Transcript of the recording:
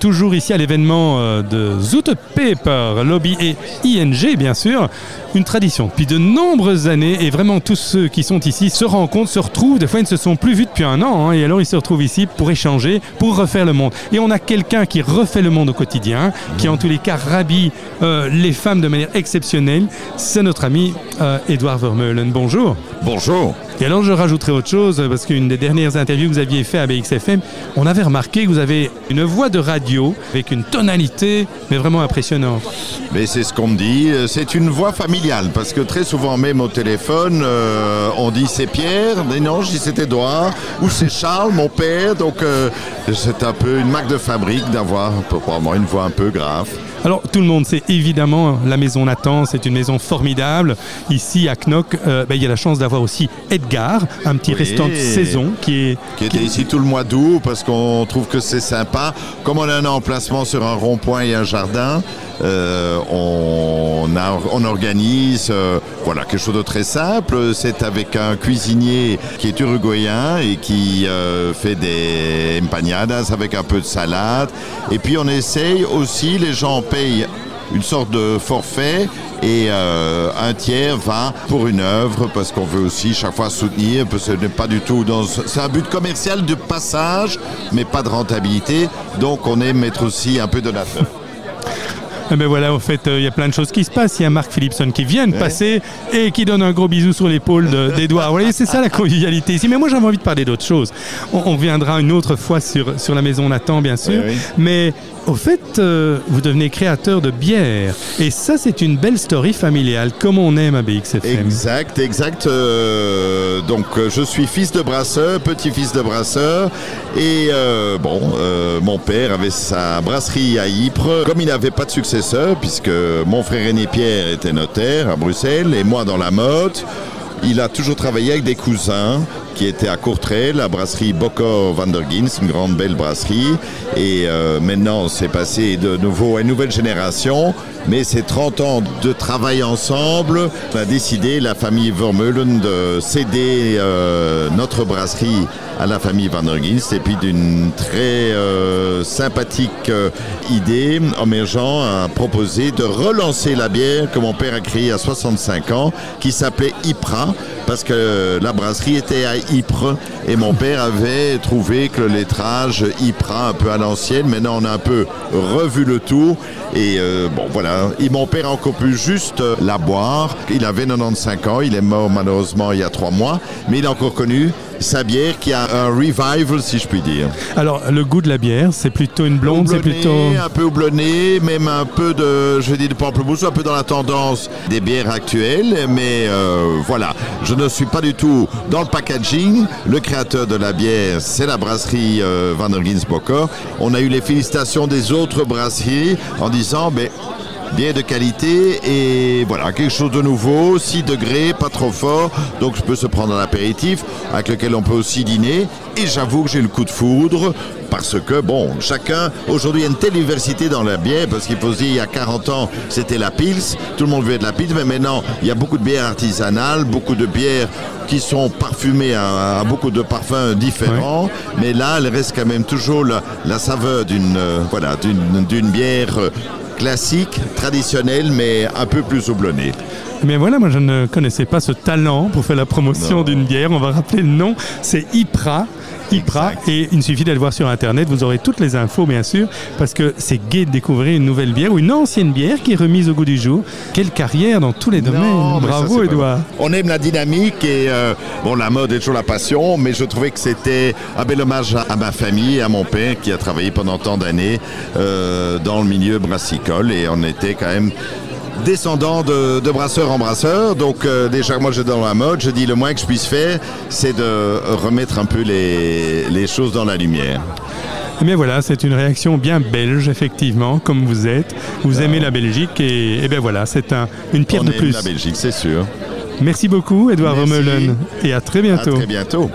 Toujours ici à l'événement euh, de Zoute Paper, Lobby et ING bien sûr, une tradition depuis de nombreuses années et vraiment tous ceux qui sont ici se rencontrent, se retrouvent, des fois ils ne se sont plus vus depuis un an hein, et alors ils se retrouvent ici pour échanger, pour refaire le monde. Et on a quelqu'un qui refait le monde au quotidien, qui en tous les cas rhabille euh, les femmes de manière exceptionnelle, c'est notre ami euh, Edouard Vermeulen. Bonjour. Bonjour. Et alors je rajouterai autre chose, parce qu'une des dernières interviews que vous aviez fait à BXFM, on avait remarqué que vous avez une voix de radio avec une tonalité, mais vraiment impressionnante. Mais c'est ce qu'on me dit, c'est une voix familiale, parce que très souvent même au téléphone, euh, on dit c'est Pierre, mais non, je dis c'est Edouard, ou c'est Charles, mon père, donc euh, c'est un peu une marque de fabrique d'avoir probablement une voix un peu grave. Alors tout le monde sait évidemment la maison Nathan, c'est une maison formidable. Ici à Knock, euh, ben, il y a la chance d'avoir aussi Edgar, un petit Oui. restaurant de saison qui est... Qui était ici tout le mois d'août parce qu'on trouve que c'est sympa. Comme on a un emplacement sur un rond-point et un jardin, euh, on, a- on organise euh, voilà, quelque chose de très simple. C'est avec un cuisinier qui est uruguayen et qui euh, fait des empanadas avec un peu de salade. Et puis on essaye aussi, les gens payent une sorte de forfait et euh, un tiers va pour une œuvre parce qu'on veut aussi chaque fois soutenir parce que ce n'est pas du tout dans c'est un but commercial de passage mais pas de rentabilité donc on aime mettre aussi un peu de donateur. Eh ben voilà, au fait, euh, il y a plein de choses qui se passent. Il y a Marc Philipson qui vient de Ouais. passer et qui donne un gros bisou sur l'épaule de- d'Edouard. Vous voyez, c'est ça la convivialité ici. Mais moi, j'avais envie de parler d'autre chose. On, on reviendra une autre fois sur, sur la maison Nathan, bien sûr. Oui. Mais au fait, euh, vous devenez créateur de bière. Et ça, c'est une belle story familiale, comme on aime à BXFM. Exact, exact. euh, donc je suis fils de brasseur, petit-fils de brasseur. Et bon, mon père avait sa brasserie à Ypres. Comme il n'avait pas de puisque mon frère aîné Pierre était notaire à Bruxelles et moi dans la mode, il a toujours travaillé avec des cousins qui étaient à Courtrai, la brasserie Bocor van der Gins, une grande belle brasserie. Et euh, maintenant, c'est passé de nouveau à une nouvelle génération. Mais c'est 30 ans de travail ensemble. On a décidé, la famille Vermeulen, de céder euh, notre brasserie à la famille Van der Gins. Et puis d'une très euh, sympathique euh, idée, Emergent a proposé de relancer la bière que mon père a créée à 65 ans, qui s'appelait Ypres, parce que la brasserie était à Ypres. Et mon père avait trouvé que le lettrage Ypres, un peu à l'ancienne, maintenant on a un peu revu le tout. Et euh, bon, voilà. Et mon père a encore pu juste euh, la boire. Il avait 95 ans, il est mort malheureusement il y a trois mois, mais il a encore connu sa bière qui a un revival, si je puis dire. Alors, le goût de la bière, c'est plutôt une blonde, c'est plutôt... un peu houblonné, même un peu de, je vais dire de pamplemousse, un peu dans la tendance des bières actuelles, mais euh, voilà, je ne suis pas du tout dans le packaging. Le créateur de la bière, c'est la brasserie euh, Van der. On a eu les félicitations des autres brasseries en disant, mais Bière de qualité et voilà, quelque chose de nouveau, 6 degrés, pas trop fort, donc je peux se prendre un apéritif avec lequel on peut aussi dîner. Et j'avoue que j'ai le coup de foudre parce que, bon, chacun, aujourd'hui il y a une telle diversité dans la bière parce qu'il faut se dire, il y a 40 ans, c'était la Pils, tout le monde buvait de la Pils, mais maintenant, il y a beaucoup de bières artisanales, beaucoup de bières qui sont parfumées à, à beaucoup de parfums différents, mais là, elle reste quand même toujours la, la saveur d'une euh, voilà, d'une d'une bière euh, classique, traditionnelle, mais un peu plus houblonnée. Mais voilà, moi je ne connaissais pas ce talent pour faire la promotion d'une bière. On va rappeler le nom, c'est Ypra. Et il suffit d'aller voir sur internet, vous aurez toutes les infos bien sûr, parce que c'est gai de découvrir une nouvelle bière ou une ancienne bière qui est remise au goût du jour. Quelle carrière dans tous les domaines. Non, Bravo Edouard. On aime la dynamique et euh, bon, la mode est toujours la passion, mais je trouvais que c'était un bel hommage à, à ma famille, à mon père qui a travaillé pendant tant d'années euh, dans le milieu brassicole et on était quand même descendant de, de brasseur en brasseur. Donc euh, déjà moi j'étais dans la mode, je dis le moins que je puisse faire, c'est de remettre un peu les, les choses dans la lumière. Mais voilà, c'est une réaction bien belge, effectivement, comme vous êtes. Vous aimez la Belgique et, et bien voilà, c'est un, une pierre On de aime plus. la Belgique, c'est sûr. Merci beaucoup, Edouard. Vermeulen, et à très À bientôt. très bientôt.